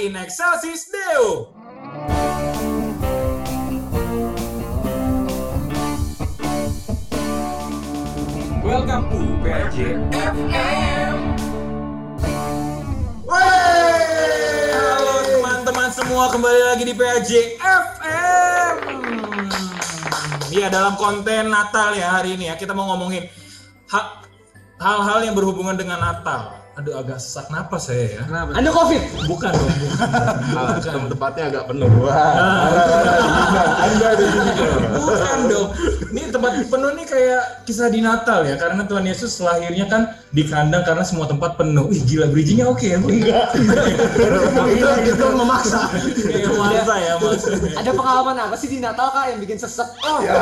in excelsis Deo. Welcome to PRJ FM. Halo teman-teman semua kembali lagi di PRJ FM. Iya dalam konten Natal ya hari ini ya kita mau ngomongin ha- hal-hal yang berhubungan dengan Natal. Aduh agak sesak napas saya ya. Kenapa? Anda covid? Bukan dong. Ah, Bukan. tem- tempatnya agak penuh. Wah. Ah. Anda di sini. Bukan dong. Ini tempat penuh nih kayak kisah di Natal ya. Karena Tuhan Yesus lahirnya kan di kandang karena semua tempat penuh. Ih gila bridgingnya oke ya. Enggak. itu itu memaksa. Kayak masa ya mas. Ada pengalaman apa sih di Natal kak yang bikin sesek? Oh, Eh,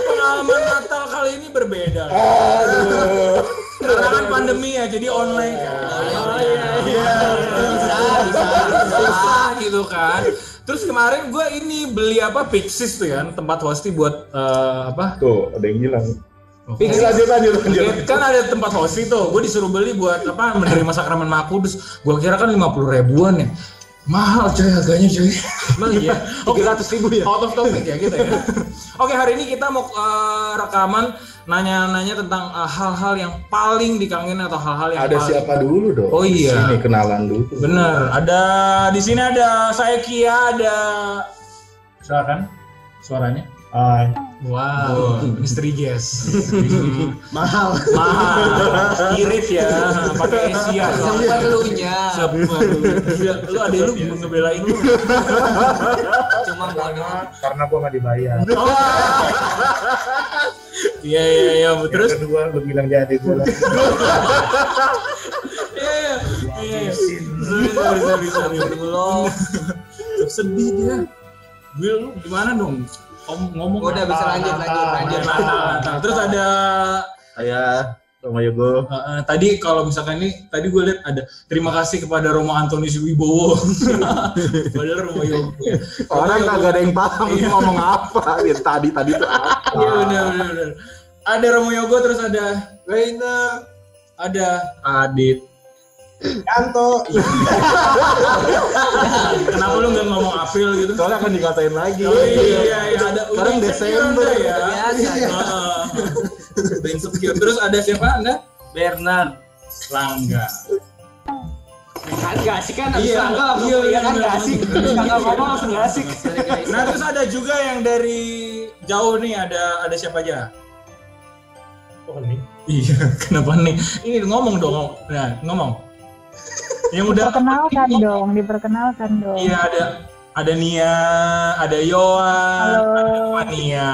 pengalaman Natal kali ini berbeda. Karena kan pandemi ya, jadi online kan. Oh, iya, iya. Susah gitu kan. Terus kemarin gue ini beli apa Pixis tuh ya, tempat hosting buat eh, apa? Tuh, ada yang hilang. Pixis. Lanjut, lanjut, lanjut. Kan ada tempat hosting tuh, gue disuruh beli buat apa menerima sakramen Maha Kudus. Gue kira kan 50 ribuan ya. Mahal coy harganya coy. emang iya. Tiga ratus ribu ya. Out of topic ya kita ya. Oke hari ini kita mau eh, rekaman nanya-nanya tentang eh, hal-hal yang paling dikangenin atau hal-hal yang Ada paling... siapa dulu dong? Oh iya. Sini kenalan dulu. Bener. Ada di sini ada saya Kia ada. Silakan suaranya. Hai. Wow, misteri guest. Mahal. Mahal, irit ya, pakai Asia. Sampai elunya. Siapa lu? Gila, lu ada lu ngebelain lu. Cuma bodoh. Karena gua nggak dibayar. Iya iya iya, terus Yang kedua lu bilang jadi gua. Iya iya iya. iya. Sorry sorry sorry sorry. Belum. Sedih dia. Will lu gimana dong? Om ngomong Udah bisa lanjut lanjut lanjut. Terus ada Saya Roma Yogo. uh, uh, tadi kalau misalkan ini tadi gue lihat ada terima kasih kepada Romo Antonius Wibowo. Padahal Romo Yogo ya. Orang kagak ada yang paham Iya. ini ngomong apa. Ya, tadi tadi tuh apa? Iya benar benar. Ada Romo Yogo terus ada Rainer. ada Adit. Kanto. Kenapa lu nggak ngomong April gitu? Soalnya akan dikatain lagi. Oh iya iya ada Sekarang udah Desember. ya. Biasa. Heeh. Udah insecure. Terus ada siapa Anda? Bernard Langga. Kan gak asik kan? Abis Iya, tanggal iya, iya kan bener. gak asik. Tanggal ngomong langsung gak asik. Nah terus ada juga yang dari jauh nih ada ada siapa aja? Oh, ini. Iya, kenapa nih? Ini ngomong dong, nah ngomong. Yang udah diperkenalkan dong, diperkenalkan dong. Iya ada ada Nia, ada Yohan, Halo. ada Mania.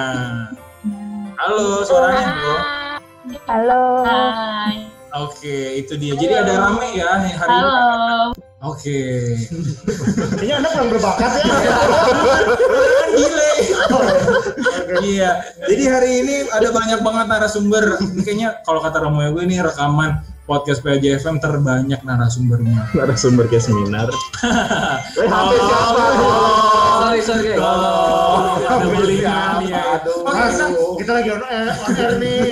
Halo, suaranya bro. Halo. Oke, itu dia. Jadi ada rame ya hari ini. Halo. Oke. Kayaknya anak kurang berbakat ya. Kan delay. Iya. Jadi hari ini ada banyak banget narasumber. Ini Kayaknya kalau kata Romo gue ini rekaman podcast PJFM terbanyak narasumbernya. Ada sumber kayak seminar. Eh, HP siapa? Sorry sorry. Oh, ada ya. Aduh. Oke, kita Kita lagi on air, on air nih.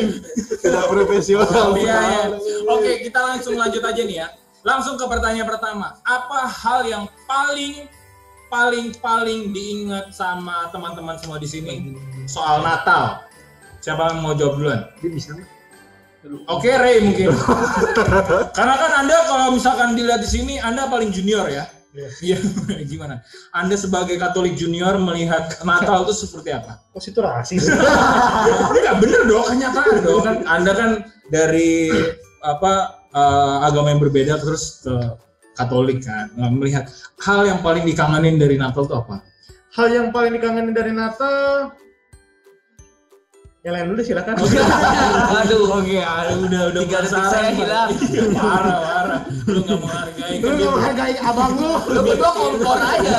Tidak profesional. Iya, iya. Oke, kita langsung lanjut aja nih ya. Langsung ke pertanyaan pertama. Apa hal yang paling paling paling diingat sama teman-teman semua di sini soal Natal? Siapa yang mau jawab duluan? Dia bisa. Oke, Ray mungkin. Karena kan Anda kalau misalkan dilihat di sini Anda paling junior ya. Iya, gimana? Anda sebagai Katolik junior melihat Natal itu seperti apa? Oh, situ rasis. Ini nggak bener dong, kenyataan dong kan. Anda kan dari apa eh, agama yang berbeda terus ke Katolik kan, melihat hal yang paling dikangenin dari Natal itu apa? Hal yang paling dikangenin dari Natal yang lain dulu silakan. Aduh. Oke, ah, udah udah Tiga detik saya hilang. Iya, parah parah. Lu nggak menghargai Lu nggak menghargai abang lu. Lu berdua kompor aja.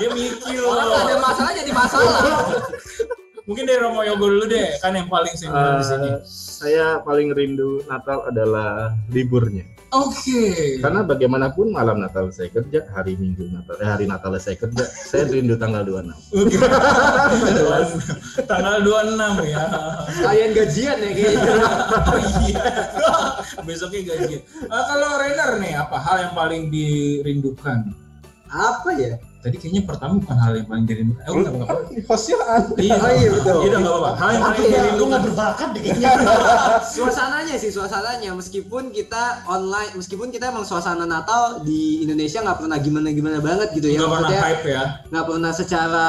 dia mikir Orang ada masalah jadi masalah. Mungkin dari Romo Yogo dulu deh, kan yang paling senior di sini. Eh, saya paling rindu Natal adalah liburnya. Oke. Karena bagaimanapun malam Natal saya kerja, hari Minggu Natal, eh, hari Natal saya kerja, saya rindu tanggal 26. Oke. Tanggal 26 ya. Kalian gajian ya kayaknya. Oh iya. Besoknya gajian. Eh, kalau Renner nih, apa hal yang paling dirindukan? Apa ya? Tadi kayaknya pertama bukan hal yang paling dirindukan. Eh, enggak apa-apa. Hostnya aneh. Iya, Oh, iya, betul. Iya, enggak apa-apa. Hal yang paling ya? Lu dirindukan. nggak berbakat deh kayaknya. Suasananya sih, suasananya. Meskipun kita online, meskipun kita emang suasana Natal di Indonesia nggak pernah gimana-gimana banget gitu ya. Enggak pernah Maksudnya hype ya. nggak pernah secara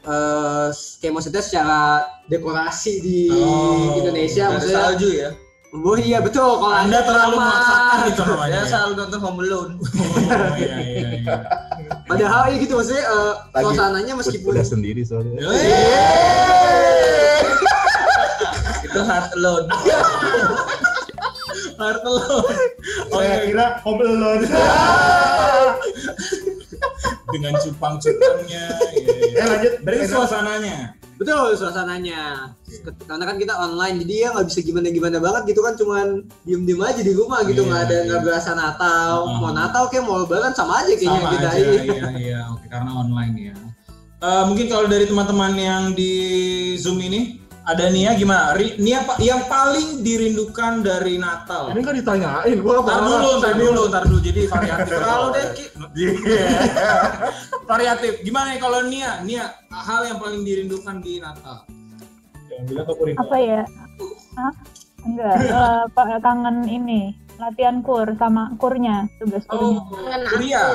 eh kayak maksudnya secara dekorasi di Oh, Indonesia maksudnya. salju ya. Oh iya betul. Kalau Anda terlalu sama- memaksakan itu namanya. Saya selalu nonton Home Alone. Oh, iya, iya, iya. Padahal ya gitu maksudnya eh, Lagi- suasananya meskipun Udah sendiri soalnya. Itu Heart Alone. Martelo. Saya kira home alone. Dengan cupang-cupangnya. Iya, iya. Ya lanjut. Berarti suasananya. Betul suasananya. Karena kan kita online jadi ya nggak bisa gimana-gimana banget gitu kan cuman diem-diem aja di rumah gitu Iya, nggak ada iya. nggak berasa Natal. Hmm. Mau Natal kayak mau lebaran sama aja kayaknya Sama kita aja, ini. iya, iya. Oke, karena online ya. Eh, mungkin kalau dari teman-teman yang di Zoom ini, ada Nia gimana? Ri- Nia pa- yang paling dirindukan dari Natal. Ini kan ditanyain gua apa? Ntar dulu, ntar dulu, ntar dulu. Jadi variatif. Terlalu deh Ki. Iya. variatif. Gimana nih kalau Nia? Nia, hal yang paling dirindukan di Natal? Yang bilang apa Ringo? Apa ya? Hah? Enggak, eh, Pak kangen ini latihan kur sama kurnya tugas kurnya. Oh, kuliah.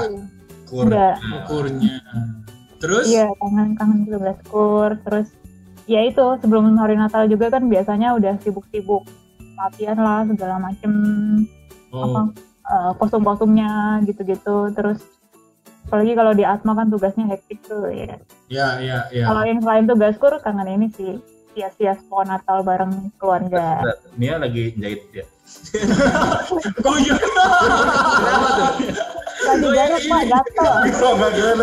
Kur. Enggak. Kurnya. Terus? Iya, kangen kangen tugas kur terus ya itu sebelum hari Natal juga kan biasanya udah sibuk-sibuk latihan lah segala macem apa Oh, eh, kostum-kostumnya gitu-gitu terus apalagi kalau di Atma kan tugasnya hektik tuh ya. ya, ya, ya. Kalau yang selain tugas kur kangen ini sih sia-sia pohon Natal bareng keluarga. Nia lagi jahit ya. Oh iya. Lagi jahit iya, Pak, gatel.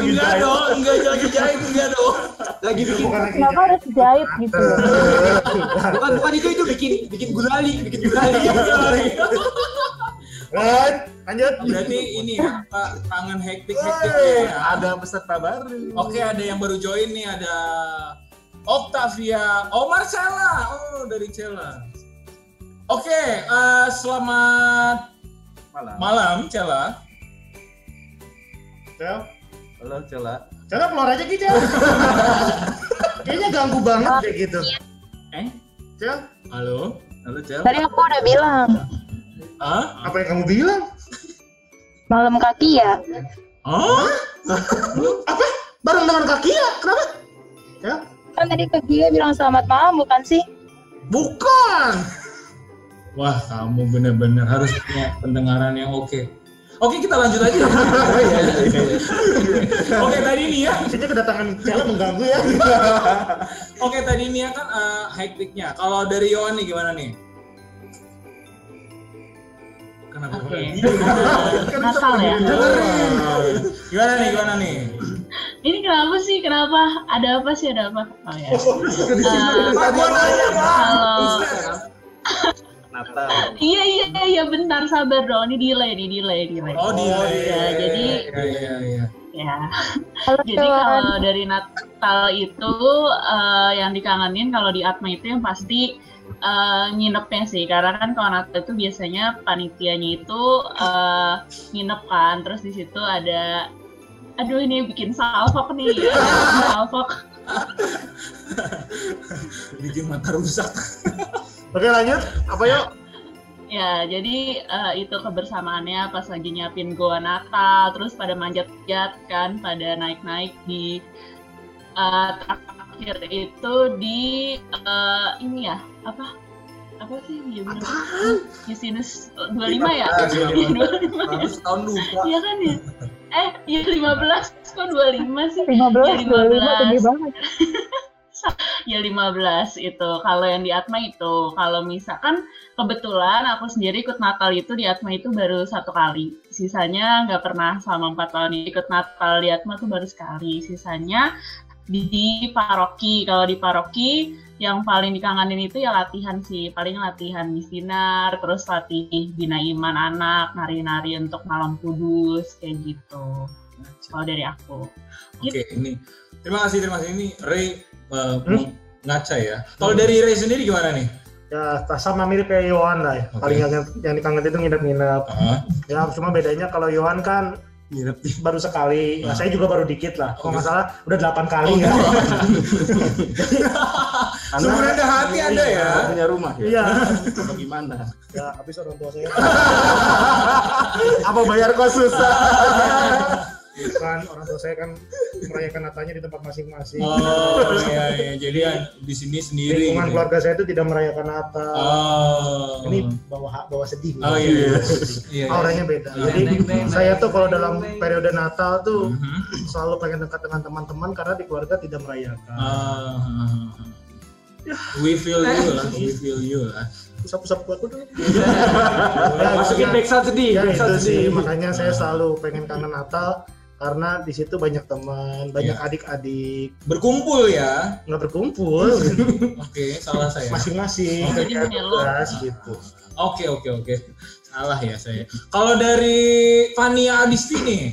Enggak dong, enggak lagi jahit, enggak dong. Lagi bikin Bukan lagi Kenapa harus jahit gitu? bukan bukan itu itu bikin bikin gulali bikin gulali. Ren, lanjut. Berarti ini ya, Pak, kangen hektik-hektiknya ya. Ada peserta baru. Oke, ada yang baru join nih, ada Octavia, oh Marcella, oh dari Cella. Oke, eh, selamat Malam. malam Cella. Cel, Halo, Cela. Cel keluar aja Ki, Cel. Kayaknya ganggu banget kayak gitu. Eh, Cel, halo, Halo, Cel. Tadi aku udah bilang ah, apa yang kamu bilang? malam kaki ya. oh, Apa? Bareng dengan kaki ya? Kenapa? Ya? Kan tadi kaki bilang selamat malam bukan sih? Bukan. wah kamu bener-bener harus punya pendengaran yang oke. Oke, kita lanjut aja. Oke, tadi nih ya. Kayaknya kedatangan Cel mengganggu ya. Oke, tadi nih ya kan eh, hektiknya. Kalau dari Yohan nih gimana nih? Kenapa? Oke. Kan Natal ya. Gimana nih? Gimana nih? Ini kenapa sih? Kenapa? Ada apa sih? Ada apa? Oh ya. Pak. kalau Natal. iya iya iya bentar sabar dong. Ini delay nih delay delay. Oh, delay. ya, jadi Iya, iya, iya. ya. Halo Jadi kalau dari Natal itu eh, yang dikangenin kalau di Atma itu yang pasti eh, nginepnya sih karena kan kalau Natal itu biasanya panitianya itu eh, nginep kan terus di situ ada aduh ini bikin salfok nih salfok Bikin mata rusak. Oke lanjut. Apa yuk? Ya, jadi eh, itu kebersamaannya pas lagi nyiapin goa Natal, terus pada manjat-manjat kan, pada naik-naik di eh, terakhir itu di eh, ini ya, apa? Apa sih dia bilang? Yusinus 25 ya? Iya, 25 ya? Harus tahun lupa. Iya kan ya? Eh, iya 15, kok 25 sih? 15, Ya, 25 tinggi banget. ya 15 itu kalau yang di Atma itu kalau misalkan kebetulan aku sendiri ikut Natal itu di Atma itu baru satu kali sisanya nggak pernah selama empat tahun ikut Natal di Atma tuh baru sekali sisanya di paroki. Kalau di paroki yang paling dikangenin itu ya latihan sih, paling latihan di sinar, terus latih bina iman anak, nari-nari untuk malam kudus kayak gitu. Kalau dari aku. Oke, ini. Terima kasih, terima kasih. Ini Ray uh, Hmm? ngaca ya. Kalau dari Ray sendiri gimana nih? Ya sama mirip kayak Yohan lah. ya. Oke. Paling yang, yang dikangen itu nginep-nginep. Ah, Ya cuma bedanya kalau Yohan kan Nginep baru sekali. Ah. Ya, saya juga baru dikit lah. Kalau nggak salah udah delapan kali Oh, ya. Sumber rendah hati Anda ya. punya rumah ya? Iya. Apa gimana? Ya habis orang tua saya. Apa bayar kos susah? Kan orang tua saya kan merayakan Natalnya di tempat masing-masing. Oh iya iya. Jadi ya, di sini sendiri. Lingkungan gitu. keluarga saya itu tidak merayakan Natal. Oh. Ini bawa bawa sedih. Oh iya. iya. Iya. Auranya beda. Iya. Jadi Neng, neng, saya tuh kalau dalam neng. periode Natal tuh Mhm. selalu pengen dekat dengan teman-teman karena di keluarga tidak merayakan. Ah, we feel you lah, we feel you lah. Usap-usap kuat dulu. Masukin ya, backsound sedih, ya itu backsound sih sedih. makanya saya selalu pengen kangen Natal karena di situ banyak teman, banyak Iya. adik-adik Berkumpul ya. nggak berkumpul Oke, salah saya. masing-masing Oke. Kelas gitu. Oke oke oke. Salah ya saya. Kalau dari Fania Adisti nih,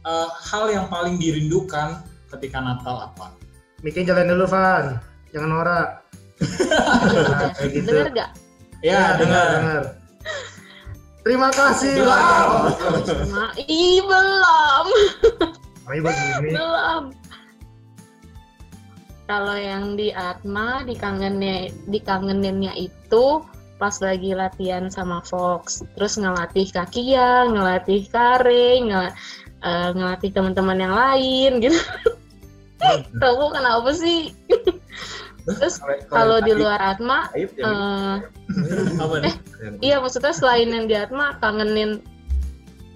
eh, hal yang paling dirindukan ketika Natal apa? Mikin jalan dulu Van, jangan norak. Nah, kayak gitu. Dengar gak? Ya, dengar. dengar. Terima kasih. Ma Ih, belum. Ayo begini. Belum. Kalau yang di Atma dikangennya dikangeninnya itu pas lagi latihan sama Fox, terus ngelatih kakiya, ngelatih kare, ngel- eh, ngelatih teman-teman yang lain gitu. Kamu kenapa sih? terus kalau di luar Atma, ya. eh, Apa nih? iya maksudnya selain yang di Atma kangenin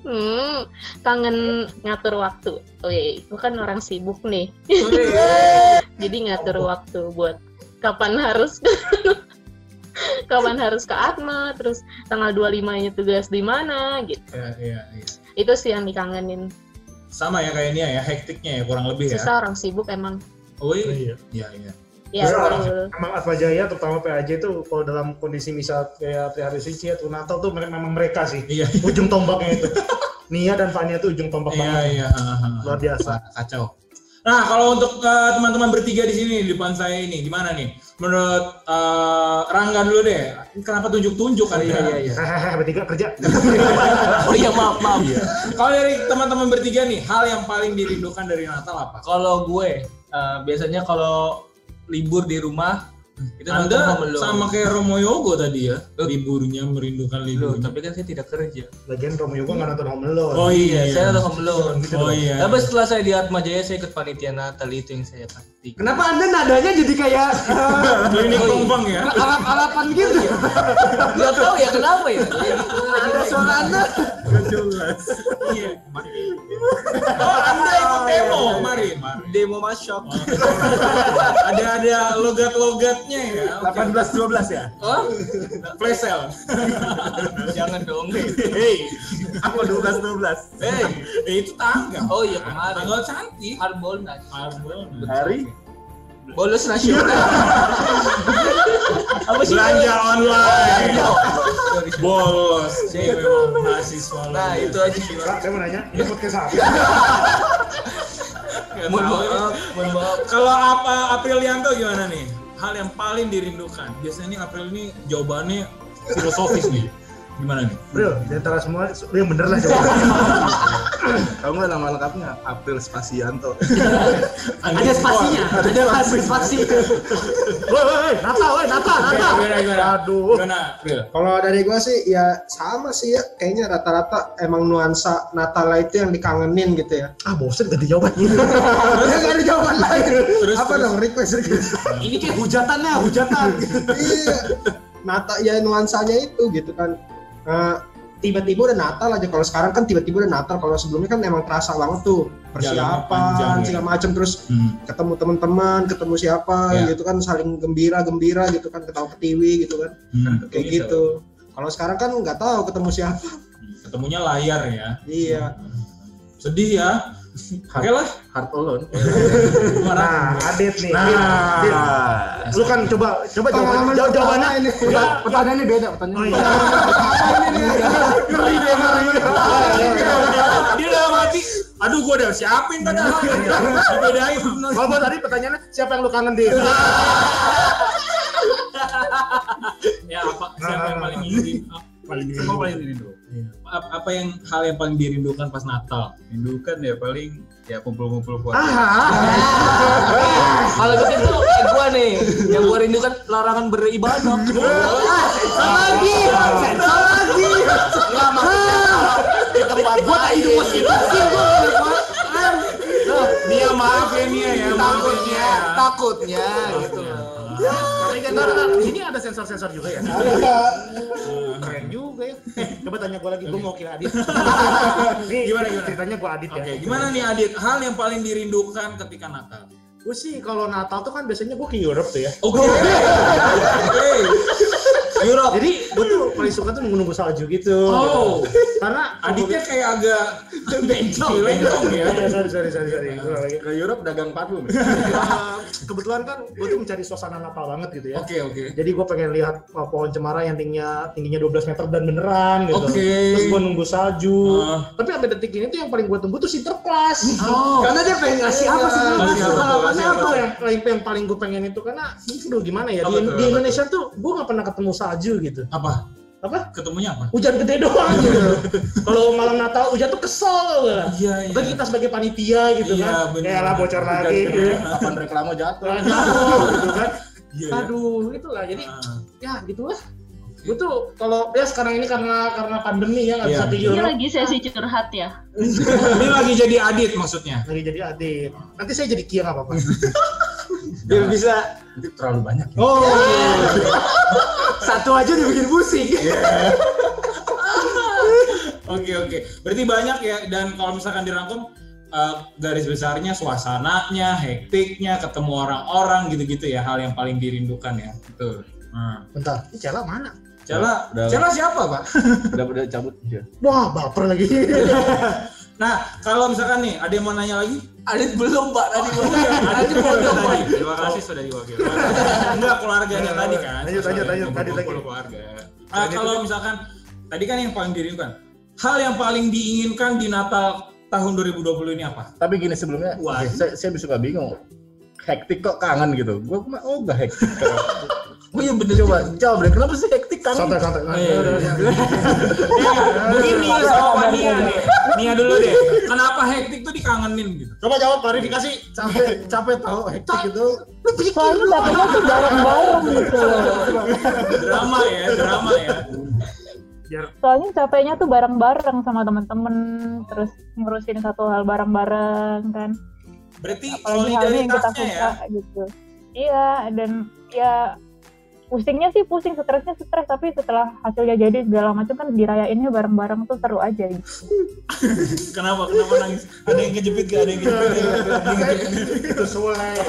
hmm, kangen ngatur waktu. Oke, itu kan orang sibuk nih. Jadi ngatur waktu buat kapan harus kapan harus ke Atma, terus tanggal 25-nya tugas di mana gitu. Iya, iya, iya. Itu sih yang dikangenin. Sama ya kayak ini ya, hektiknya ya kurang lebih ya. Susah orang sibuk emang. Oh iya. Iya. Iya, iya. Ya, Terus betul. Emang Atma Jaya terutama PAJ itu kalau dalam kondisi misal kayak hari suci atau Natal tuh mereka- memang mereka sih Iya, ujung tombaknya itu. Nia dan Fania tuh ujung tombak iya, banget. iya. Luar biasa. Kacau. Nah, kalau untuk eh, teman-teman bertiga di sini di depan saya ini gimana nih? Menurut eh, Rangga dulu deh. Kenapa tunjuk-tunjuk kan? Iya, iya, iya. Hehehe, bertiga kerja. Oh iya maaf maaf. Kalau dari teman-teman bertiga nih, hal yang paling dirindukan dari Natal apa? Kalau gue eh, biasanya kalau libur di rumah itu Anda sama kayak Romo Yogo tadi ya, Loh. liburnya merindukan Loh, liburnya. tapi kan saya tidak kerja. Lagian Romo Yoga nggak nonton Home Alone. Oh iya, saya nonton Home Alone. Oh iya. Tapi setelah saya di Atma Jaya saya ikut panitia Natal itu yang saya pasti. Kenapa anda nadanya jadi kayak eh, Klinik Tompang ya. alap-alapan gitu? Gak tahu ya kenapa ya. Ada suara anda. Jelas. Iya. Oh, Anda ikut demo kemarin. Demo masuk. ada ada logat-logatnya ya. Oke. 18 12 ya? Oh, Flash sale. jangan dong. Hey, Apa 12 12? Hey. eh, itu tanggal. Oh iya kemarin. Tanggal cantik. Harbolnas. Arbon. Hari? Bolos nasional. Apa sih? Belanja online. Sorry. Bolos. Saya memang mahasiswa. Nah itu aja sih. Kak, saya mau nanya, ini podcast apa? Mohon maaf, mohon maaf. Kalau apa Aprilianto gimana nih? Hal yang paling dirindukan. Biasanya nih April ini jawabannya filosofis nih. Gimana nih? Bro, di antara semua, lu yang bener lah coba. Kamu nggak nama lengkapnya April Spasianto. Ada spasinya. Ada spasi spasi. Woi, woi, woi, Natal, woi, Natal, Natal. Gimana, gimana? Aduh. Gimana April? Kalau dari gua sih ya sama sih ya kayaknya rata-rata emang nuansa Natal itu yang dikangenin gitu ya. Ah, bosen ganti jawaban. Ya nggak ada jawaban lain. Terus, Apa dong request request. Ini kayak hujatannya, hujatan. iya. Natal ya nuansanya itu gitu kan. Eh, tiba-tiba udah Natal aja kalau sekarang kan tiba-tiba udah Natal kalau sebelumnya kan emang terasa banget tuh panjang persiapan ya. segala macam terus Hmm. ketemu teman-teman ketemu siapa Ya. gitu kan saling gembira gembira gitu kan ketawa ketiwi gitu kan Hmm. kayak gitu kalau sekarang kan nggak tahu ketemu siapa Ketemunya layar ya. iya Sedih ya. Oke lah. Heart alone. Nah, Adit nih. Nah. Dit, Dit. Lu kan coba coba jawaban, jawab, jawabannya ini. Pertanyaan- Pertanyaannya beda, Oh pertanyaannya. iya. Ngeri deh, ngeri. Dia dalam hati, aduh gua udah siapin padahal. Dibedain. Kalau tadi pertanyaannya siapa yang lu kangen Dit? Ya apa? Siapa yang paling ingin? Paling Semua paling dirindu. Apa apa yang hal yang paling dirindukan pas Natal? Rindukan ya paling ya kumpul-kumpul keluarga. Kalau begitu kayak gua nih, yang gua rindukan larangan beribadah. lagi, lagi. Enggak maksudnya di tempat Gua tak hidup masing-masing gua? Nia maaf ya Nia ya. ya, takutnya, takutnya gitu. Tapi ntar, ntar, di sini ada sensor-sensor juga ya. Keren juga ya. Eh, coba tanya gua lagi, gua mau kira Adit. Gimana, gimana? Ceritanya gua Adit ya. Oke, gimana nih Adit? Hal yang paling dirindukan ketika Natal? Gue sih kalau Natal tuh kan biasanya gue ke Europe tuh ya. Oke. Oke. Europe. Jadi gue tuh paling suka tuh nunggu-nunggu salju gitu. Oh. Karena Aditnya kayak agak bencong, bencong ya. Ya, sorry, sorry, sorry, sorry. Ke Europe dagang parfum. Uh, kebetulan kan gue tuh mencari suasana Natal banget gitu ya. Oke, oke. Jadi gue pengen lihat uh, pohon cemara yang tingginya tingginya 12 meter dan beneran gitu. Oke. Terus gue nunggu salju. Ah. Tapi sampai detik ini tuh yang paling gue tunggu tuh Sinterklas. Oh. Karena dia pengen ngasih apa sih? Ngasih apa? apa? Karena apa yang paling gue pengen itu karena aduh gimana ya di, Indonesia tuh gue nggak pernah ketemu salju gitu. Apa? Apa? Ketemunya apa? Hujan gede doang gitu. Kalau malam Natal hujan tuh kesel gue. Iya, iya. Bagi kita sebagai panitia gitu Iya, kan. Ya lah bocor Hujan lagi. gitu. Kapan reklame jatuh? Jatuh gitu kan. Iya, iya. Aduh, itulah. Jadi Ah. ya gitulah. Gue tuh kalau ya sekarang ini karena karena pandemi ya nggak Iya. bisa ke Ini lagi sesi curhat ya. Ini lagi jadi Adit maksudnya. Lagi jadi adit. Nanti saya jadi kia nggak apa-apa. Biar bisa. Itu terlalu banyak. ya. Oh. Satu aja udah bikin pusing. Oke oke. Berarti banyak ya dan kalau misalkan dirangkum eh, garis besarnya suasananya, hektiknya, ketemu orang-orang gitu-gitu ya hal yang paling dirindukan ya. Betul. Nah. Bentar, ini Cela mana? Cela. Cela siapa pak? Udah udah cabut aja. Wah, baper lagi. Nah kalau misalkan nih ada yang mau nanya lagi? Adit belum, Pak. Tadi gua. Adit mau jawab tadi. Terima kasih sudah diwakilkan. Enggak keluarganya tadi kan. Lanjut, lanjut, lanjut. Tadi lagi. Keluarga. Ah, kalau misalkan tadi kan yang paling dirindukan. Hal yang paling diinginkan di Natal tahun 2020 ini apa? Tapi gini sebelumnya, Wah. saya, saya suka bingung. Hektik kok kangen gitu. Gue oh enggak hektik. Oh iya bener Coba jawab deh, kenapa sih hektik kangen? Santai, santai. iya, iya. Begini sama Nia nih. Nia dulu deh. Kenapa hektik tuh dikangenin gitu? Coba jawab klarifikasi. Capek, capek tahu hektik itu. Lu pikir dapetnya tuh bareng-bareng gitu. Drama ya, drama ya. biar Soalnya capeknya tuh bareng-bareng sama temen-temen, terus ngurusin satu hal bareng-bareng kan. Berarti Apalagi halnya yang kita solidaritasnya suka ya. gitu. Iya, dan ya pusingnya sih pusing, stresnya stres, tapi setelah hasilnya jadi segala macam kan dirayainnya bareng-bareng tuh seru aja gitu. Kenapa? Kenapa nangis? Ada yang kejepit gak? Ada yang kejepit gak? Ada yang kejepit. itu sulit.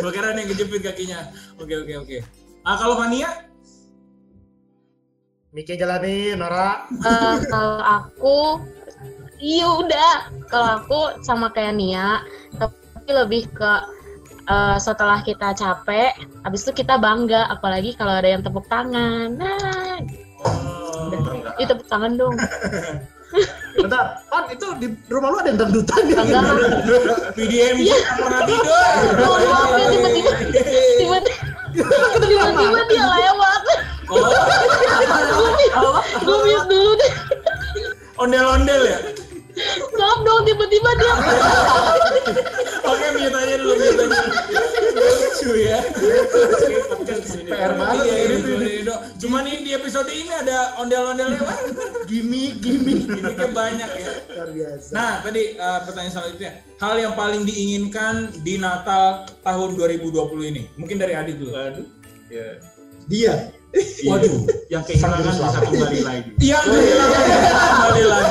Gua kira ada yang kejepit kakinya. Oke oke oke. Ah kalau Fania? Miki jalanin, Nora. Eh, kalau aku iya udah kalau aku sama kayak Nia tapi lebih ke eh, setelah kita capek habis itu kita bangga apalagi kalau ada yang tepuk tangan. Nah Oh, itu tepuk tangan dong. Bentar, Pan itu di rumah lu ada yang dangdutan ya? enggak PDM pernah tidur. maaf ya tiba-tiba tiba-tiba tiba-tiba dia lewat. Oh, gue miss dulu deh. Ondel-ondel ya? maaf dong tiba-tiba dia Oke, mute aja dulu, mute aja. Lucu ya. PR banget Iya, ini. ini. Cuman ini di episode ini ada ondel-ondelnya kan? Gimik, gimik. Kan banyak ya. Luar biasa. Nah, tadi eh, pertanyaan selanjutnya. Hal yang paling diinginkan di Natal tahun 2020 ini. Mungkin dari Adit dulu. Waduh. Ya. Dia. Waduh. Yang kehilangan bisa kembali lagi. Iya, kehilangan kembali lagi.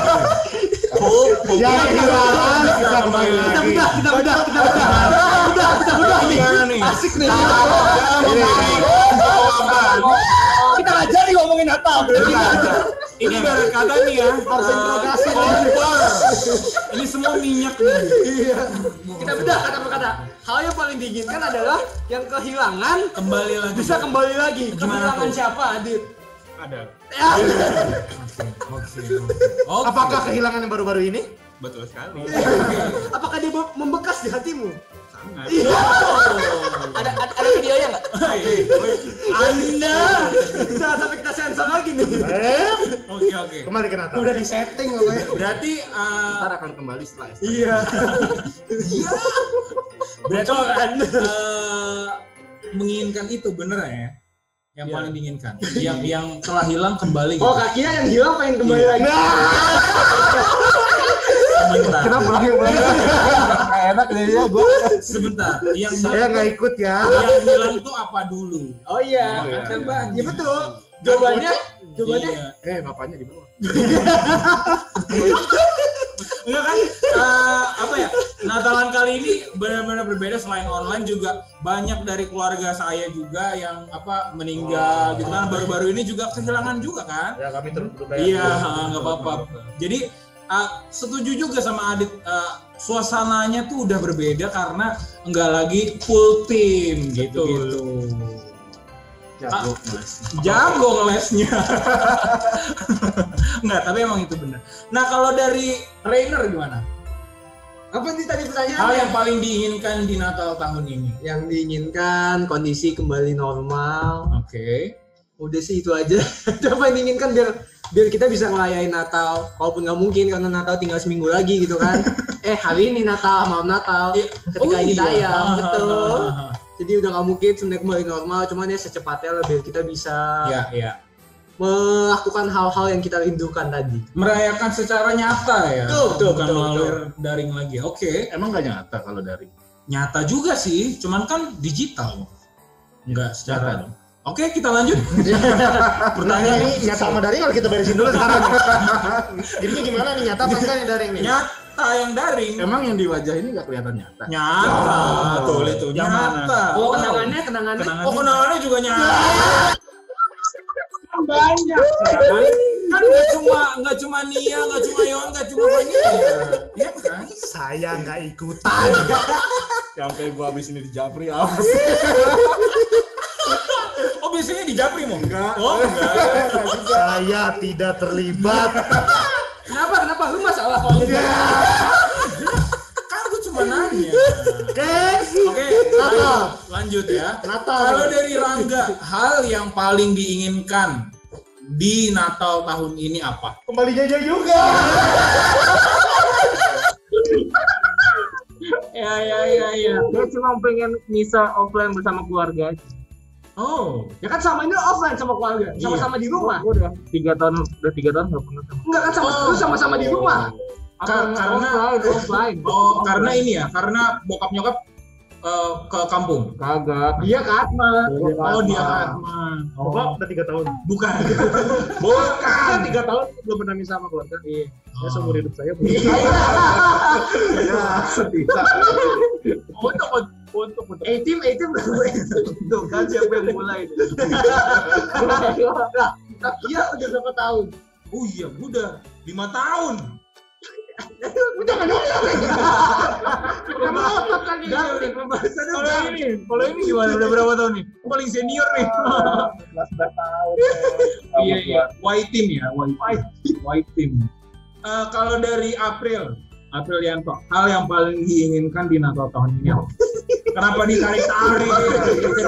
Oh, Ya, kehilangan bisa kembali lagi. Udah, kita udah, kita udah. Udah, kita udah. Nih? Asik nih. Jawaban. Kita nggak jadi ngomongin Natal. ini ibarat kata nih ya. Harus eh, interogasi. kompor. Ini semua minyak nih. Iya. Kita bedah kata per kata. Hal yang paling diinginkan adalah yang kehilangan Kembali lagi. bisa kembali lagi. Kehilangan siapa, Adit? Ada. Ya. Apakah kehilangan yang baru-baru ini? Betul sekali. Apakah dia be- membekas di hatimu? Sangat. Ada ada, ada videonya nggak? Anda. Jangan sampai kita sensor lagi nih. Eh, Oke oke. kembali ke Natal. Udah di setting pokoknya. Berarti eh, Ntar akan kembali setelah STM. Iya. berarti eh, menginginkan itu bener ya? Yang paling diinginkan. Yang yang telah hilang kembali. Oh kakinya yang hilang pengen kembali Iya. lagi. Sebentar. Kenapa lagi Nggak enak jadinya gue. Sebentar. Yang Saya nggak ikut ya. yang hilang tuh apa dulu? Oh iya. Kan kan banyak. Iya betul. Jawabannya jawabannya Iya. Eh bapaknya di bawah. Enggak kan? eh, apa ya? Natalan kali ini benar-benar berbeda selain online juga banyak dari keluarga saya juga yang apa meninggal gitu kan baru-baru ini juga kehilangan juga kan? Ya kami terus. Iya, nggak apa-apa. Jadi uh, setuju juga sama Adit uh, suasananya tuh udah berbeda karena enggak lagi full team gitu gitu. Jago ngeles. Jago ngelesnya. Enggak, tapi emang itu benar. Nah, kalau dari trainer gimana? apa nih tadi pertanyaannya? Hal yang paling diinginkan di Natal tahun ini. yang diinginkan kondisi kembali normal. Oke. Udah sih itu aja. Apa yang diinginkan biar biar kita bisa ngelayain Natal. Walaupun nggak mungkin karena Natal tinggal seminggu lagi gitu kan. eh hari ini Natal, malam Natal. Iya. Ketika ini iya. tayang, betul. Jadi udah nggak mungkin sebenarnya kembali normal. Cuman ya secepatnya lah biar kita bisa Iya, iya. melakukan hal-hal yang kita rindukan tadi. Merayakan secara nyata ya. Betul, betul, Bukan betul, melalui daring lagi. Oke. Emang nggak nyata kalau dari Nyata juga sih, cuman kan digital. Enggak nyata secara. dong. Oke, kita lanjut. Pertanyaan ini nyata sama daring kalau kita beresin dulu sekarang. Jadi gimana nih nyata apa enggak nih daring nih? Nyata yang daring. Emang yang di wajah ini nggak kelihatan nyata. Nyata. Betul itu. Yang mana? Nyata. Oh kenangannya, kenangannya. Oh, kenangannya juga nyata. Banyak. Kan nggak cuma nggak cuma Nia, nggak cuma Yon, nggak cuma Fania. Iya kan? Saya nggak ikutan. Sampai gua habis ini di Japri awas. Oh biasanya di Japri mau? Enggak. Oh enggak. Saya tidak terlibat. Kenapa? Kenapa? Lu masalah kalau gitu? Kan gue cuma nanya. Oke. Oke, Natal. lanjut, lanjut ya. Natal. Kalau dari Rangga, hal yang paling diinginkan di Natal tahun ini apa? Kembali jajan juga. Ya ya ya ya. Dia cuma pengen bisa offline bersama keluarga. aja. Oh, Ya kan sama ini offline sama keluarga, sama-sama di rumah. Gua udah tiga tahun udah tiga tahun nggak pernah sama. Enggak kan sama lu sama-sama di rumah. Ka- karena offline offline. oh karena ini ya, karena bokap nyokap eh, ke kampung. Kagak. Dia ke Atma. Oh dia kan. Oh, udah tiga tahun. Bukan. Bukan. Tiga tahun belum pernah misah sama keluarga. Iya. Ya seumur hidup saya belum. Untuk untuk untuk. A team, A team Tuh kan siapa yang mulai? Nah, Iya udah berapa tahun? Oh iya, udah lima tahun. Lagi. Ganti pembahasannya. Kalau ini, kalau ini gimana? Udah berapa tahun nih? Paling senior nih. Iya iya. White team ya, white white, white team. Eh, kalau dari April, April Yanto, hal yang paling diinginkan di Natal tahun ini apa? Kenapa ditarik-tarik?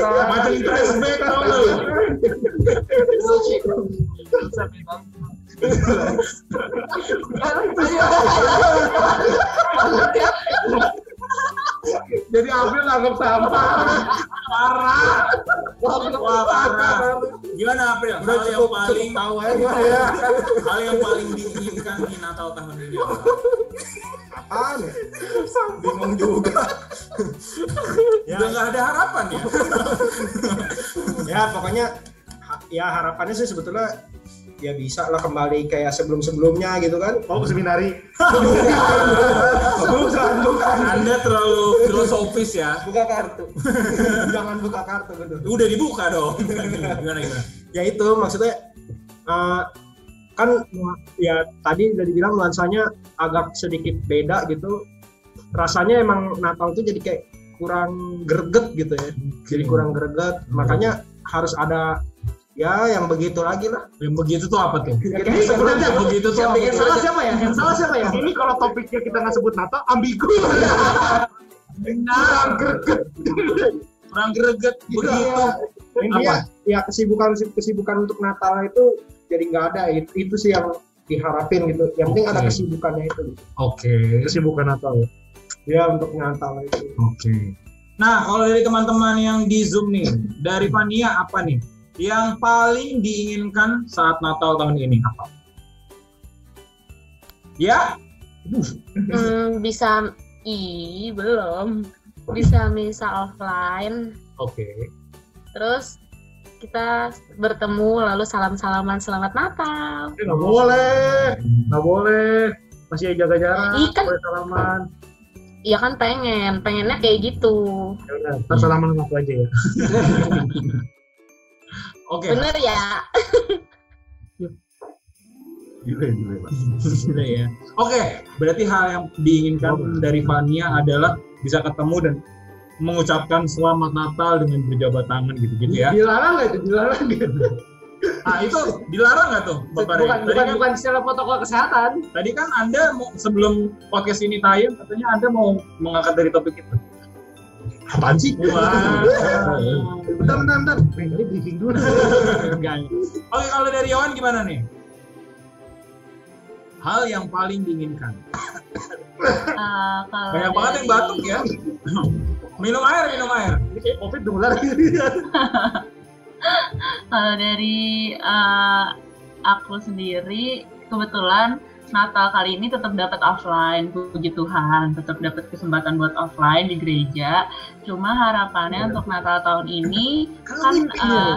Macam flashback tau lu. Jadi April anggap sama. Parah. Wah, parah. Gimana April? Hal yang paling tahu aja ya. hal yang paling diinginkan di Natal tahun ini apa? Apaan ya? Bingung juga. Udah nggak ada harapan ya? ya pokoknya ya harapannya sih sebetulnya ya bisa lah kembali kayak sebelum-sebelumnya gitu kan. Oh, ke seminari. bukan, bukan. Anda terlalu filosofis ya. Buka kartu. Jangan buka kartu betul. Udah dibuka dong. Gimana gimana? Ya itu maksudnya eh, kan ya tadi udah dibilang nuansanya agak sedikit beda gitu rasanya emang Natal tuh jadi kayak kurang greget gitu ya jadi kurang greget makanya harus ada ya yang begitu lagi lah Yang begitu tuh apa tuh? Ya, Kayaknya sebelum Yang begitu tuh yang apa bikin salah siapa ya yang salah siapa ya Ini kalau topiknya kita nggak sebut Natal, ambigu. Kurang greget. Kurang greget begitu. Intinya ya kesibukan kesibukan untuk Natal itu jadi nggak ada itu, itu sih yang diharapin gitu yang penting ada kesibukannya itu Oke. kesibukan Natal ya untuk Natal itu Oke. Nah, kalau dari teman-teman yang di Zoom nih, dari Fania apa nih? Yang paling diinginkan saat Natal tahun ini apa? Ya? Hmm, bisa i belum bisa misa offline Oke. terus kita bertemu lalu salam-salaman selamat Natal Eh, Nggak boleh, nggak boleh. Masih jaga jarak, Ih, kan- boleh salaman. Iya kan pengen pengennya kayak gitu Ya udah, salaman sama aku aja ya. Oke. bener ya Gila, gila, Pak. Sudah ya. Oke, berarti hal yang diinginkan dari Fania adalah bisa ketemu dan mengucapkan selamat Natal dengan berjabat tangan gitu-gitu ya. dilarang nggak itu dilarang nggak Nah, itu dilarang nggak tuh, Bapak bukan Tadi bukan kan, bukan secara protokol kesehatan tadi kan Anda mau, sebelum podcast ini tayang katanya Anda mau mengangkat dari topik itu. Apaan sih? Wah. Bentar, bentar, bentar. Tadi briefing dulu. Enggak. Oke, kalau dari Yohan gimana nih? Hal yang paling diinginkan. Eh, kalau Banyak banget yang batuk ya. minum air, minum air. Ini kayak COVID nular. Kalau dari eh, aku sendiri, kebetulan Natal kali ini tetap dapat offline, puji Tuhan, tetap dapat kesempatan buat offline di gereja. Cuma harapannya untuk Natal tahun ini kan eh,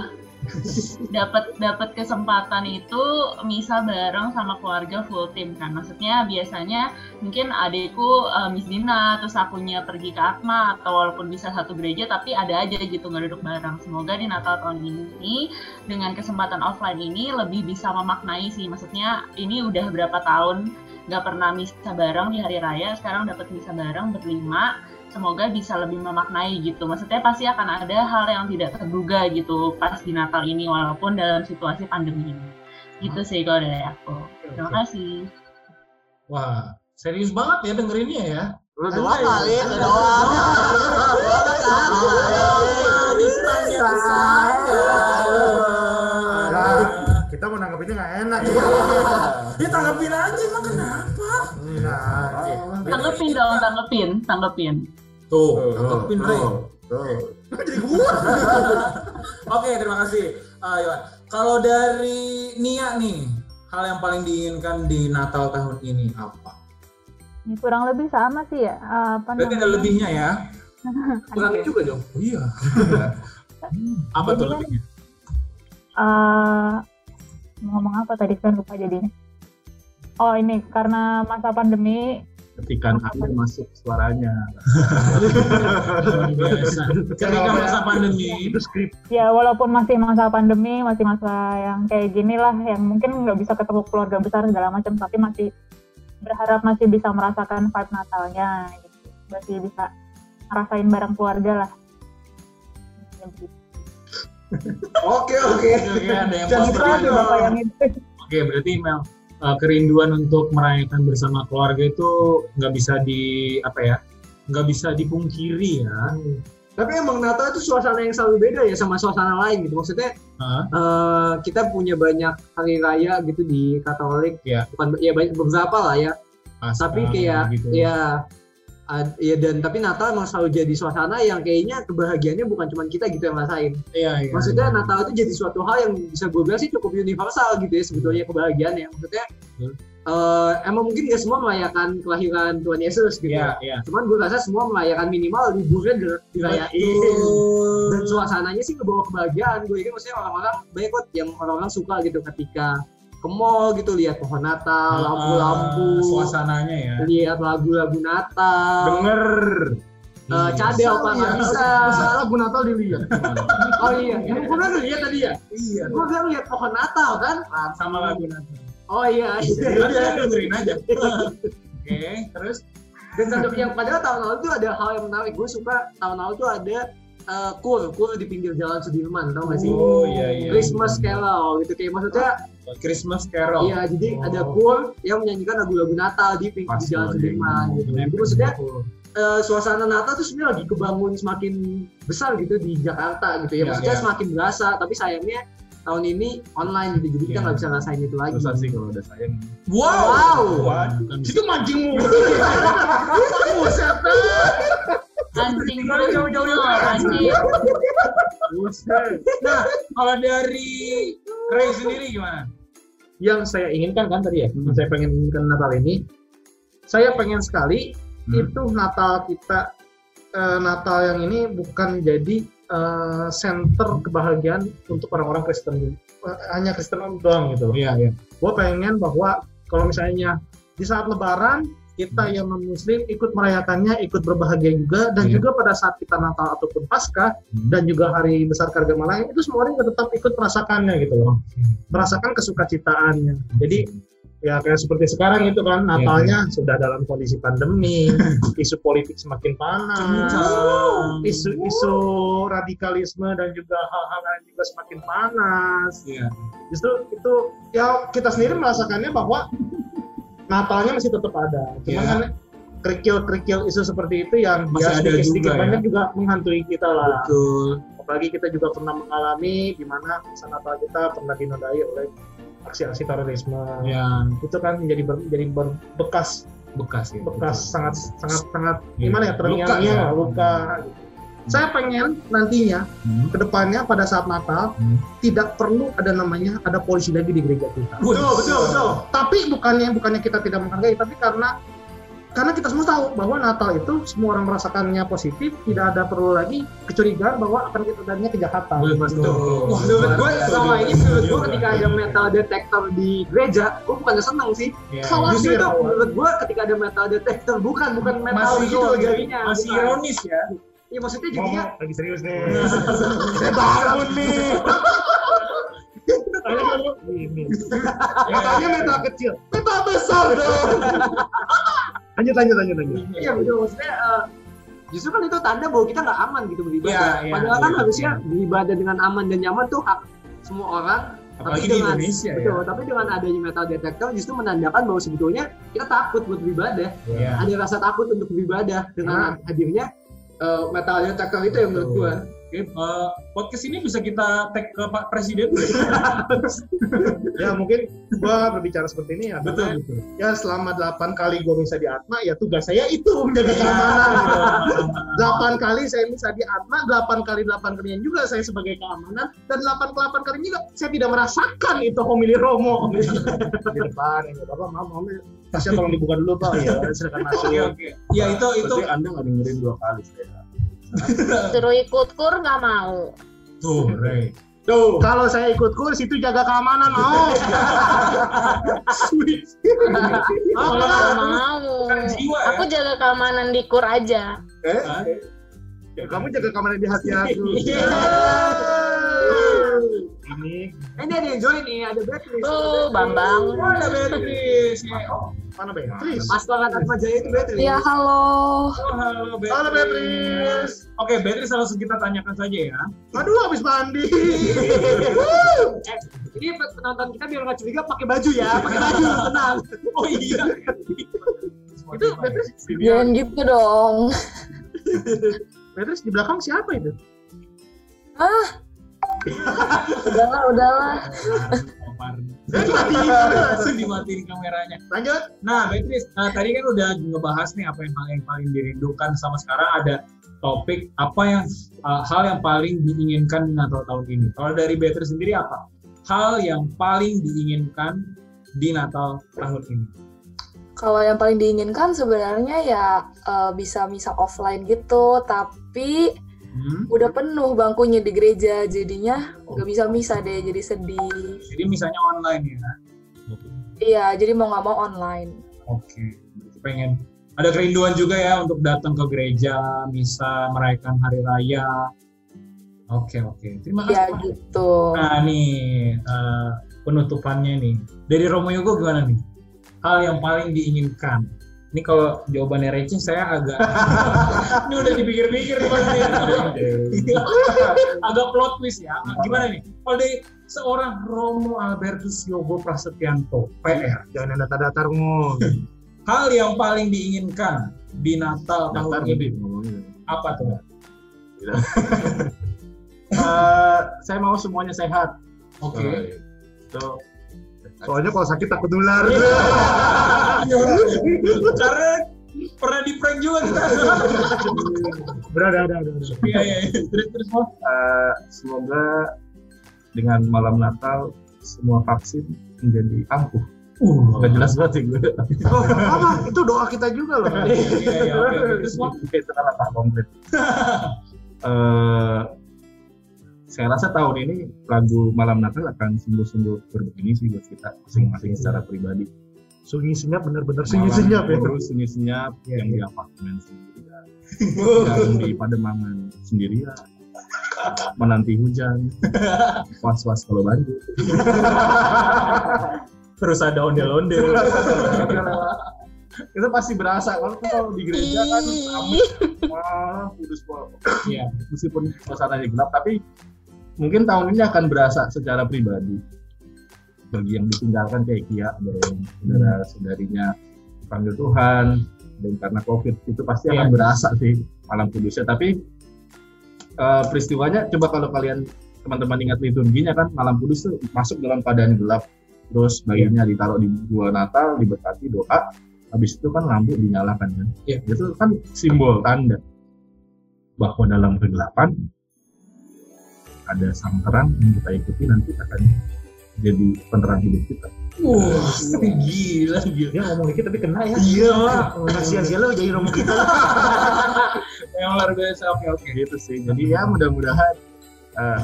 dapat dapat kesempatan itu misa bareng sama keluarga full tim kan. Maksudnya biasanya mungkin adikku eh, Miss Dina, terus akunya pergi ke Atma atau walaupun bisa satu gereja tapi ada aja gitu nggak duduk bareng. Semoga di Natal tahun ini dengan kesempatan offline ini lebih bisa memaknai sih. Maksudnya ini udah berapa tahun nggak pernah misa bareng di hari raya, sekarang dapat misa bareng berlima. Semoga bisa lebih memaknai gitu. Maksudnya pasti akan ada hal yang tidak terduga gitu pas di Natal ini walaupun dalam situasi pandemi ini. Gitu sih kalau dari aku. Terima kasih. Wah, serius banget ya dengerinnya ya. Lu doang kali, lu doang. Nah, kita mau nanggepinnya nggak enak. Ya tanggapin aja emang kenapa? Nah, Tanggepin dong, tanggepin, tanggepin. Tuh, tanggapin Ray. Tuh. Oke, terima kasih. Uh. Kalau dari Nia nih, hal yang paling diinginkan di Natal tahun ini apa? Ini kurang lebih sama sih ya. eh, Apa Berarti ada lebihnya ya? kurangnya juga dong Oh iya. apa tuh Jadi kan- lebihnya? Eh, mau ngomong apa tadi kan lupa jadinya. Oh ini karena masa pandemi Ketikan air masuk suaranya. Biasa. Ketika masa pandemi, itu skrip. ya walaupun masih masa pandemi masih masa yang kayak gini lah yang mungkin nggak bisa ketemu keluarga besar segala macam tapi masih berharap masih bisa merasakan vibe Natalnya gitu. masih bisa ngerasain bareng keluarga lah oke oke Oke, ada yang Jangan Oke, berarti Mel uh, kerinduan untuk merayakan bersama keluarga itu nggak bisa di apa ya? Nggak bisa dipungkiri ya. tapi emang Natal itu suasana yang selalu beda ya sama suasana lain gitu maksudnya Hah? eh, kita punya banyak hari raya gitu di Katolik Ya. bukan ya banyak beberapa lah ya Pasca, tapi kayak gitu. ya ad- ya dan tapi Natal emang selalu jadi suasana yang kayaknya kebahagiaannya bukan cuma kita gitu yang rasain Iya, iya. maksudnya iya. Natal itu jadi suatu hal yang bisa gue bilang sih cukup universal gitu ya sebetulnya kebahagiaannya maksudnya Betul. eh, emang mungkin gak semua merayakan kelahiran Tuhan Yesus gitu Iya, iya. cuman gue rasa semua merayakan minimal liburnya di- dirayain Betul. dan suasananya sih ngebawa kebahagiaan gue yakin maksudnya orang-orang banyak kok yang orang-orang suka gitu ketika ke mall gitu lihat pohon Natal Ah, lampu-lampu suasananya ya. lihat lagu-lagu Natal Denger. eh, cadel apa nggak bisa lagu Natal dilihat. oh iya yang gue bilang lihat tadi ya Iya. gue bilang lihat pohon Natal kan Sama lagu Natal. Oh iya. Jadi udah dengerin aja. Oke, terus Dan satu yang padahal tahun lalu tuh ada hal yang menarik. Gue suka tahun lalu tuh ada eh, kur, kur di pinggir jalan Sudirman, tau gak sih? Oh iya iya. Christmas Carol gitu kayak maksudnya Christmas Carol. iya jadi Oh. ada kur yang menyanyikan lagu-lagu Natal di pinggir Pas jalan Sudirman gitu. Jadi maksudnya eh, suasana Natal tuh sebenarnya lagi kebangun semakin besar gitu di Jakarta gitu ya. Iya, Maksudnya iya. semakin berasa, tapi sayangnya tahun ini online gitu, jadi kita Iya. nggak bisa rasain itu lagi. Susah sih kalau udah sayang. Wow. Wow. Waduh. Situ mancingmu. Buset. Anjing Jauh, jauh, jauh, jauh. anjing. Buset. Nah, kalau dari Ray sendiri gimana? Yang saya inginkan kan tadi ya, yang saya pengen inginkan Natal ini, saya pengen sekali Hmm. itu Natal kita eh, Natal yang ini bukan jadi eh, center kebahagiaan untuk orang-orang Kristen Eh, hanya Kristen doang gitu. Iya, iya. Gue pengen bahwa kalau misalnya di saat Lebaran kita yang non Muslim ikut merayakannya, ikut berbahagia juga, dan Iya. juga pada saat kita Natal ataupun Paskah Hmm. dan juga hari besar Kargamala itu semua orang tetap ikut merasakannya gitu loh, merasakan kesukacitaannya. Jadi ya kayak seperti sekarang itu kan Natalnya sudah dalam kondisi pandemi, isu politik semakin panas, isu-isu radikalisme dan juga hal-hal lain juga semakin panas. Iya. Justru itu ya kita sendiri merasakannya bahwa Natalnya masih tetap ada. Cuma Iya. kan kerikil-kerikil isu seperti itu yang Masih ya ada sedikit-sedikit juga ya. banyak juga menghantui kita lah. Betul. Apalagi kita juga pernah mengalami di mana masa Natal kita pernah dinodai oleh aksi-aksi terorisme. Ya, Itu kan menjadi ber- menjadi ber- bekas bekas ya. bekas sangat sangat sangat Iya. gimana ya Luka terngiang-ngiang ya. lah, luka. gitu. Saya pengen nantinya Hmm. ke depannya pada saat Natal Hmm. tidak perlu ada namanya ada polisi lagi di gereja kita. Betul, betul, betul. Tapi bukannya bukannya kita tidak menghargai, tapi karena karena kita semua tahu bahwa Natal itu semua orang merasakannya positif, tidak ada perlu lagi kecurigaan bahwa akan kita adanya kejahatan. Betul. Wah, menurut gue Betul selama ini menurut gue ketika ada metal detector di gereja, gue bukannya seneng sih. Iya. Justru itu awal. menurut gue ketika ada metal detector bukan bukan metal Masih gitu itu jadinya. masih bukan. ironis ya. Iya maksudnya jadinya Ngomong lagi serius nih. Saya bangun nih. Tanya dulu. Ini. Ya, Katanya metal kecil, metal besar dong. lanjut lanjut lanjut lanjut. iya betul maksudnya eh, justru kan itu tanda bahwa kita nggak aman gitu beribadah. Iya, iya, Padahal kan iya, harusnya iya. beribadah dengan aman dan nyaman tuh hak semua orang. Apalagi tapi di dengan, Indonesia ya. betul, tapi dengan adanya metal detector justru menandakan bahwa sebetulnya kita takut buat beribadah. Iya. Ada rasa takut untuk beribadah dengan hadirnya eh, metal detector itu yang menurut gue. Oke, eh, podcast ini bisa kita tag ke Pak Presiden. Ya mungkin gua berbicara seperti ini ya. betul, karena betul. Ya selama 8 kali gua bisa di Atma ya tugas saya itu menjaga keamanan. gitu. 8 kali saya bisa di Atma, 8 kali 8 kalinya juga saya sebagai keamanan dan 8 ke 8 kali juga saya tidak merasakan itu homili Romo di depan ini. Bapak mau mau tasnya tolong dibuka dulu Pak ya silakan masuk. Oke, oke. Ya itu itu Berarti Anda nggak dengerin dua kali saya. Suruh ikut kur nggak mau. tuh, Ray. Tuh, kalau saya ikut kurs itu jaga keamanan mau. Aku nggak mau. Kan jiwa ya. Aku jaga keamanan di kur aja. Eh, Hah? ya, kamu jaga keamanan di hati aku. Iya. Ini Ini ada yang join nih, ada Beatrice. Tuh, Bambang. Oh, ada Beatrice. Ya, Oh, mana Beatrice? Pastoran Atma Jaya itu Beatrice. Ya halo. oh, halo Beatrice. Halo Beatrice. Oke, Beatrice langsung kita tanyakan saja ya. Aduh, habis mandi. Eh, ini penonton kita biar nggak curiga pakai baju ya, pakai baju tenang. Oh iya. itu Beatrice, Jangan gitu dong. Beatrice di belakang siapa itu? Udahlah, udahlah. Langsung dimatiin kameranya. Lanjut. Nah, Beatrice, nah, tadi kan udah ngebahas nih apa yang paling paling dirindukan sama sekarang ada topik apa yang uh, hal yang paling diinginkan di Natal tahun ini. Kalau dari Beatrice sendiri apa? Hal yang paling diinginkan di Natal tahun ini. Kalau yang paling diinginkan sebenarnya ya eh, bisa misa offline gitu, tapi Hmm? udah penuh bangkunya di gereja, jadinya nggak bisa misa deh, jadi sedih. Jadi misalnya online ya. Iya, jadi mau nggak mau online. Oke, Berarti pengen ada kerinduan juga ya untuk datang ke gereja, misa, merayakan hari raya. Oke oke, terima kasih. Ya gitu. Nah nih, eh, penutupannya nih. Dari Romo Yogo gimana nih? Hal yang paling diinginkan. Ini kalau jawabannya receh saya agak ini udah dipikir-pikir nih agak plot twist ya. Gimana nih? Kalau dari seorang Romo Albertus Yogo Prasetyanto, PR, Jangan ada datar ngomong. hal yang paling diinginkan di Natal tahun ini apa tuh? Eh, saya mau semuanya sehat. Oke. So, soalnya kalau sakit takut nular. Karena pernah di prank juga kita. Berada, ada, ada. Iya iya. iya. Terus terus. Eh, semoga dengan malam Natal semua vaksin menjadi ampuh. Uh, nggak jelas banget sih gue. Oh, apa? Itu doa kita juga loh. Iya iya. Mo. itu kan langkah konkret. Eh, saya rasa tahun ini lagu malam Natal akan sungguh-sungguh berdefinisi buat kita masing-masing secara pribadi. Sunyi senyap bener-bener sunyi senyap ya. Terus sunyi senyap Iya, yang iya. di apartemen sendirian, yang di Pademangan sendirian, menanti hujan, was-was kalau banjir. Terus ada ondel-ondel. itu pasti berasa kalau kalau di gereja kan amat wah kudus. Iya. meskipun suasananya gelap tapi mungkin tahun ini akan berasa secara pribadi. Bagi yang ditinggalkan kayak Kia ada yang saudara saudarinya panggil Tuhan dan karena covid itu pasti akan Iya. berasa sih malam kudusnya. Tapi eh, peristiwanya coba kalau kalian teman-teman ingat liturginya kan malam kudus tuh masuk dalam keadaan gelap. Terus bayinya ditaruh di gua Natal diberkati doa. Habis itu kan lampu dinyalakan kan. Iya. itu kan simbol tanda bahwa dalam kegelapan ada sang terang yang kita ikuti nanti akan jadi penerang hidup kita. Wah, gila gila. Dia ngomong dikit tapi kena ya. Iya. Kasihan sih lo jadi romo kita. Yang luar biasa. Oke oke. Gitu sih. Jadi ya mudah-mudahan eh,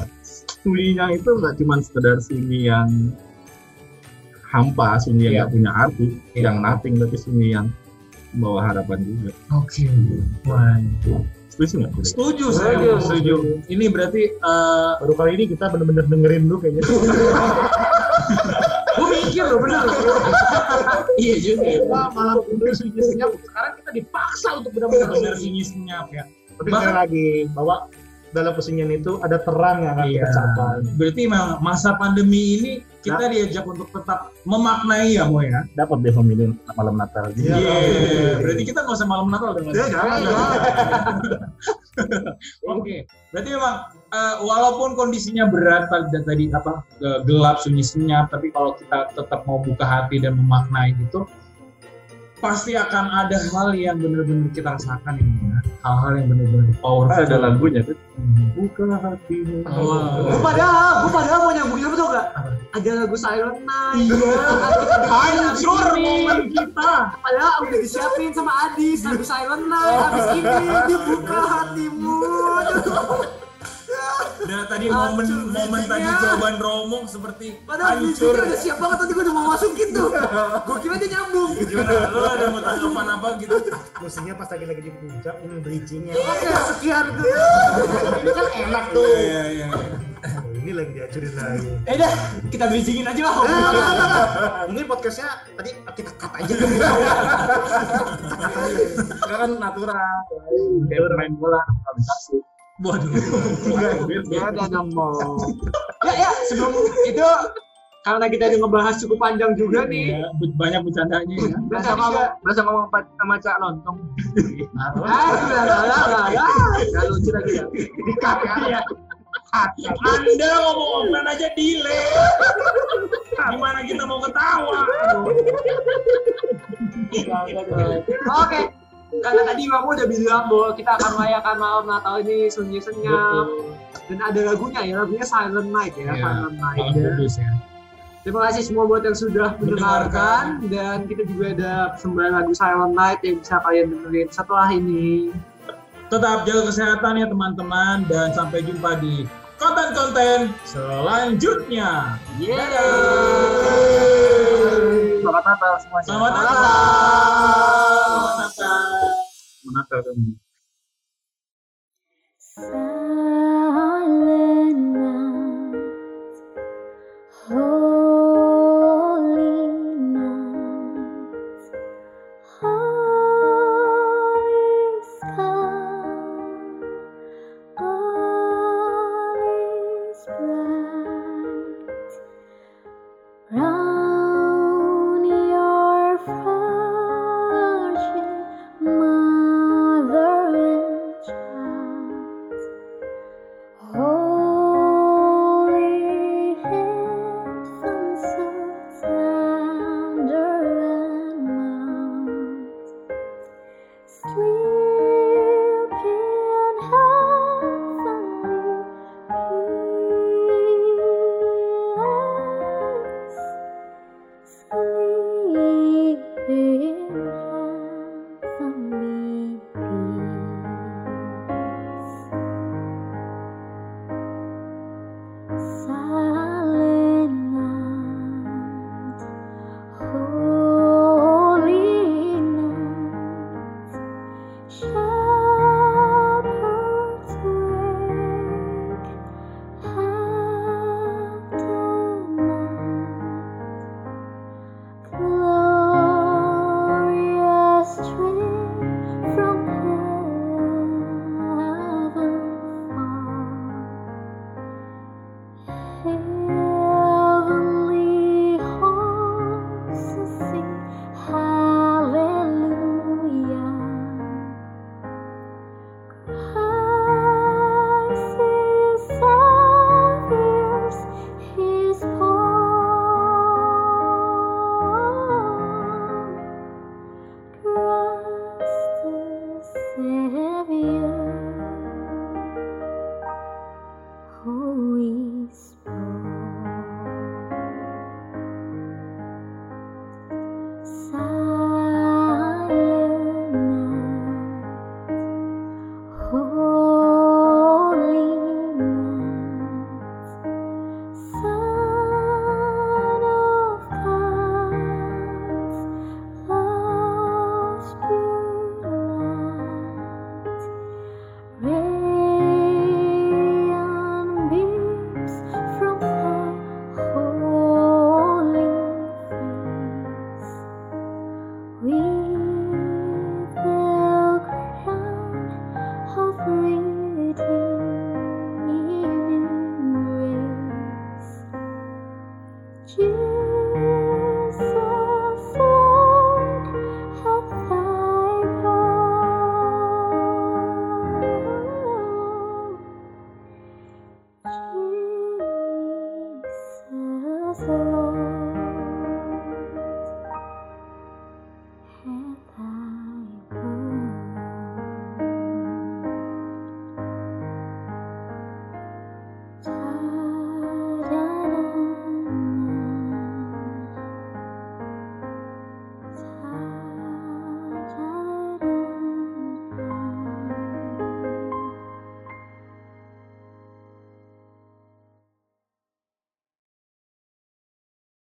sunyinya itu nggak cuma sekedar sunyi yang hampa, sunyi yang Iya. nggak punya arti, Iya. yang nothing, tapi sunyi yang membawa harapan juga. Oke. Wah. Setuju nggak? Setuju saya. Setuju. Setuju. Ini berarti eh Baru kali ini kita bener-bener dengerin lu kayaknya. Gue mikir loh bener. iya juga. Wah, malam kudus sunyi senyap. Sekarang kita dipaksa untuk benar-benar Benar sunyi. senyap ya. Tapi Bahkan- sekali lagi bahwa dalam kesunyian itu ada terang yang akan kita capai. Berarti memang masa pandemi ini kita diajak untuk tetap memaknai ya, Mo ya. Dapat deh memilih malam Natal. Iya. Iya. Berarti kita nggak usah malam Natal dengan. Ya, jangan, jangan. Oke. Berarti memang eh, walaupun kondisinya berat tadi, tadi apa gelap sunyi senyap, tapi kalau kita tetap mau buka hati dan memaknai itu pasti akan ada hal yang benar-benar kita rasakan ini ya. Hal-hal yang benar-benar powerful. Ada lagunya kan? Buka hatimu. Wah. Gue padahal, gue padahal mau nyambungin apa tau gak? Ada lagu Silent Night. Iya. Hancur momen kita. Padahal udah disiapin sama Adis lagu Silent Night. Abis ini dibuka hatimu. Dan tadi momen momen tadi jawaban Romo seperti Padahal hancur. musiknya udah siap banget tadi gue udah mau masukin tuh. Gue kira dia nyambung. Gimana? Lo ada mau tanggapan apa gitu? Musiknya pas lagi lagi di puncak, ini bridgingnya. Oke, sekian tuh. Ini kan enak tuh. Iya iya. Oh, ini lagi diacurin lagi. Eh dah, kita bridgingin aja lah. Mungkin podcastnya tadi kita cut aja. Sekarang natural. Kayak main bola, improvisasi. Waduh. Ya udah dong mau. Ya ya, sebelum itu karena kita udah ngebahas cukup panjang juga nih. Iya, banyak bercandanya ya. Berasa ngomong, Berasa ngomong sama Cak Lontong. ah, lah, lah, lah, lah. Gak lucu lagi ya. Dikat ya. Anda ngomong offline aja delay. Gimana kita mau ketawa? Oke, karena tadi Mamu udah bilang bahwa kita akan merayakan malam Natal ini sunyi senyap dan ada lagunya ya, lagunya Silent Night ya, Iya, Silent Night. Malam ya. kudus ya. Terima kasih semua buat yang sudah mendengarkan dan kita juga ada persembahan lagu Silent Night yang bisa kalian dengerin setelah ini. Tetap jaga kesehatan ya teman-teman dan sampai jumpa di konten-konten selanjutnya. Yeay. Selamat Natal semuanya. Selamat Natal. Selamat Natal. Selamat Natal. kamu.